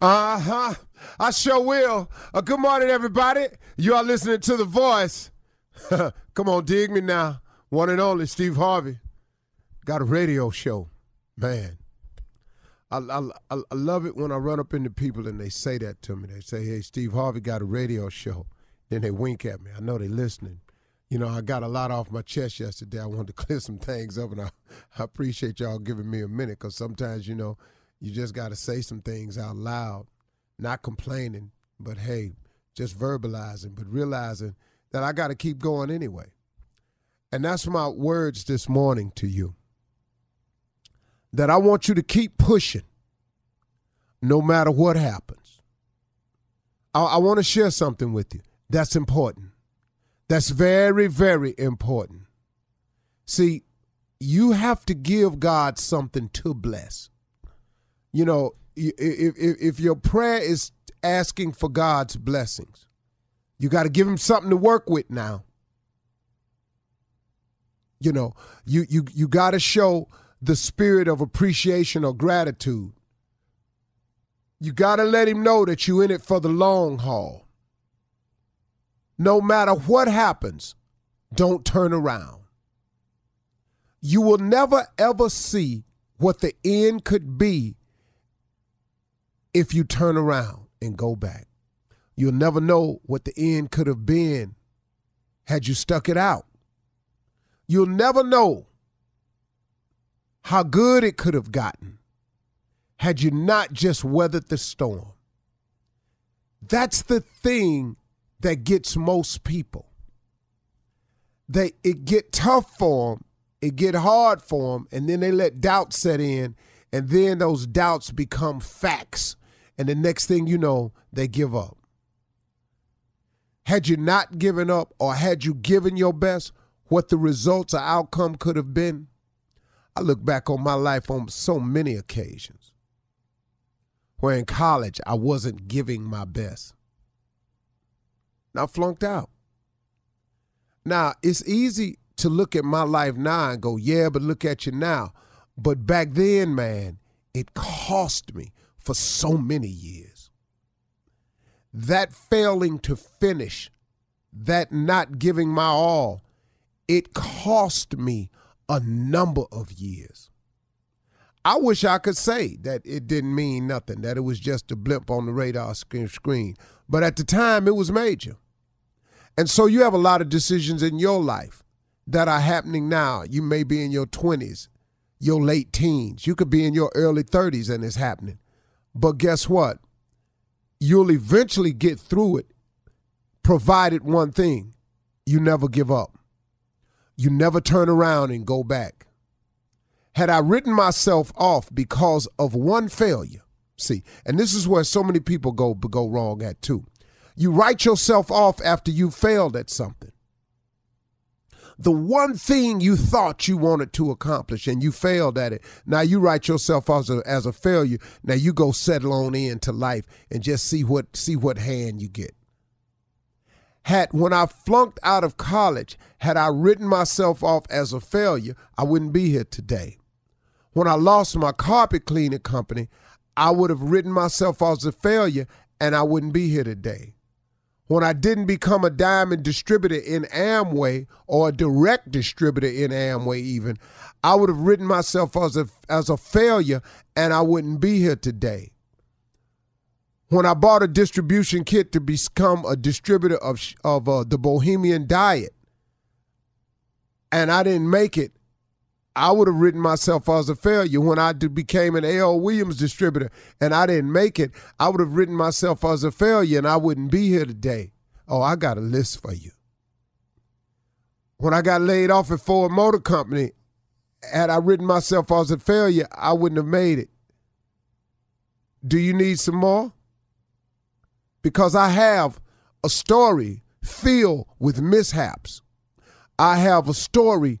Uh huh. I sure will. Uh, good morning, everybody. You are listening to The Voice. Come on, dig me now. One and only Steve Harvey. Got a radio show. Man. I, I, I love it when I run up into people and they say that to me. They say, hey, Steve Harvey got a radio show. Then they wink at me. I know they're listening. You know, I got a lot off my chest yesterday. I wanted to clear some things up, and I, I appreciate y'all giving me a minute because sometimes, you know, you just got to say some things out loud, not complaining, but hey, just verbalizing, but realizing that I got to keep going anyway. And that's my words this morning to you. That I want you to keep pushing no matter what happens. I, I want to share something with you that's important. That's very, very important. See, you have to give God something to bless you know, if, if, if your prayer is asking for God's blessings, you got to give him something to work with now. You know, you you you got to show the spirit of appreciation or gratitude. You got to let him know that you're in it for the long haul. No matter what happens, don't turn around. You will never ever see what the end could be if you turn around and go back. You'll never know what the end could have been had you stuck it out. You'll never know how good it could have gotten had you not just weathered the storm. That's the thing that gets most people. They it get tough for them, it get hard for them, and then they let doubt set in, and then those doubts become facts and the next thing you know, they give up. Had you not given up or had you given your best, what the results or outcome could have been, I look back on my life on so many occasions where in college I wasn't giving my best. And I flunked out. Now, it's easy to look at my life now and go, yeah, but look at you now. But back then, man, it cost me for so many years. That failing to finish, that not giving my all, it cost me a number of years. I wish I could say that it didn't mean nothing, that it was just a blip on the radar screen. But at the time, it was major. And so you have a lot of decisions in your life that are happening now. You may be in your 20s, your late teens. You could be in your early 30s and it's happening. But guess what? You'll eventually get through it, provided one thing you never give up. You never turn around and go back. Had I written myself off because of one failure, see, and this is where so many people go go wrong at too. You write yourself off after you failed at something. The one thing you thought you wanted to accomplish and you failed at it. Now you write yourself as a, as a failure. Now you go settle on into life and just see what see what hand you get. Had when I flunked out of college, had I written myself off as a failure, I wouldn't be here today. When I lost my carpet cleaning company, I would have written myself off as a failure and I wouldn't be here today. When I didn't become a diamond distributor in Amway or a direct distributor in Amway, even, I would have written myself as a, as a failure and I wouldn't be here today. When I bought a distribution kit to become a distributor of, of uh, the Bahamian Diet and I didn't make it, I would have written myself as a failure when I became an A.L. Williams distributor and I didn't make it. I would have written myself as a failure and I wouldn't be here today. Oh, I got a list for you. When I got laid off at Ford Motor Company, had I written myself as a failure, I wouldn't have made it. Do you need some more? Because I have a story filled with mishaps. I have a story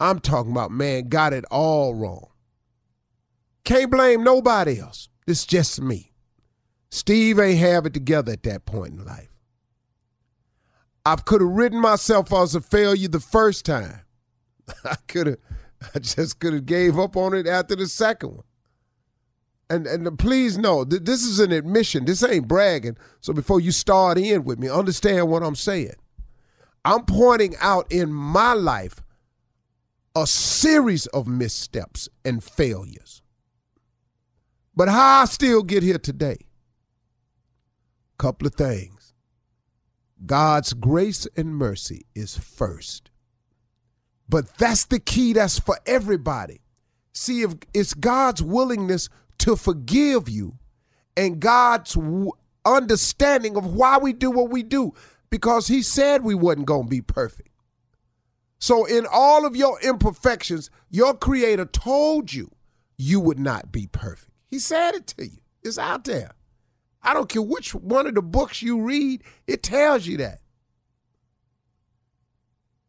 I'm talking about, man, got it all wrong. Can't blame nobody else. It's just me. Steve ain't have it together at that point in life. I could have written myself as a failure the first time. I could have, I just could have gave up on it after the second one. And and please know that this is an admission. This ain't bragging. So before you start in with me, understand what I'm saying. I'm pointing out in my life a series of missteps and failures. But how I still get here today? Couple of things. God's grace and mercy is first. But that's the key that's for everybody. See if it's God's willingness to forgive you and God's understanding of why we do what we do because he said we wasn't going to be perfect. So, in all of your imperfections, your creator told you you would not be perfect. He said it to you. It's out there. I don't care which one of the books you read, it tells you that.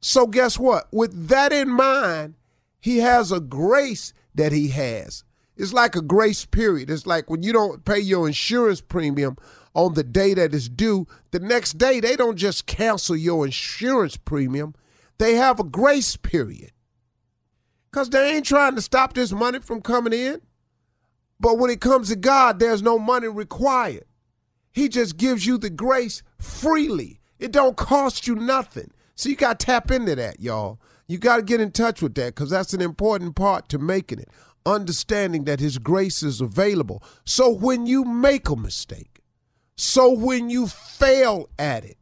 So, guess what? With that in mind, he has a grace that he has. It's like a grace period. It's like when you don't pay your insurance premium on the day that is due, the next day they don't just cancel your insurance premium they have a grace period because they ain't trying to stop this money from coming in. But when it comes to God, there's no money required. He just gives you the grace freely. It don't cost you nothing. So you got to tap into that, y'all. You got to get in touch with that because that's an important part to making it. Understanding that His grace is available. So when you make a mistake, so when you fail at it,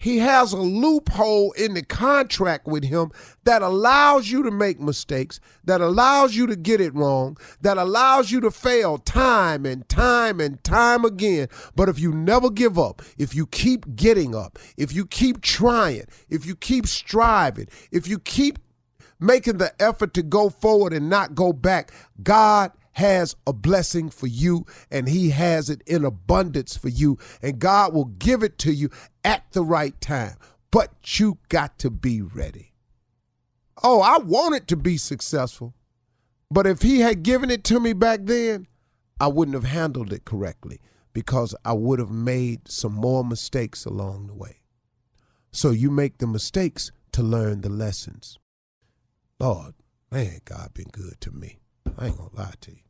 he has a loophole in the contract with him that allows you to make mistakes, that allows you to get it wrong, that allows you to fail time and time and time again. But if you never give up, if you keep getting up, if you keep trying, if you keep striving, if you keep making the effort to go forward and not go back, God has a blessing for you and he has it in abundance for you and God will give it to you at the right time. But you got to be ready. Oh, I wanted to be successful. But if he had given it to me back then, I wouldn't have handled it correctly because I would have made some more mistakes along the way. So you make the mistakes to learn the lessons. Lord, man, God been good to me. I ain't gonna lie to you.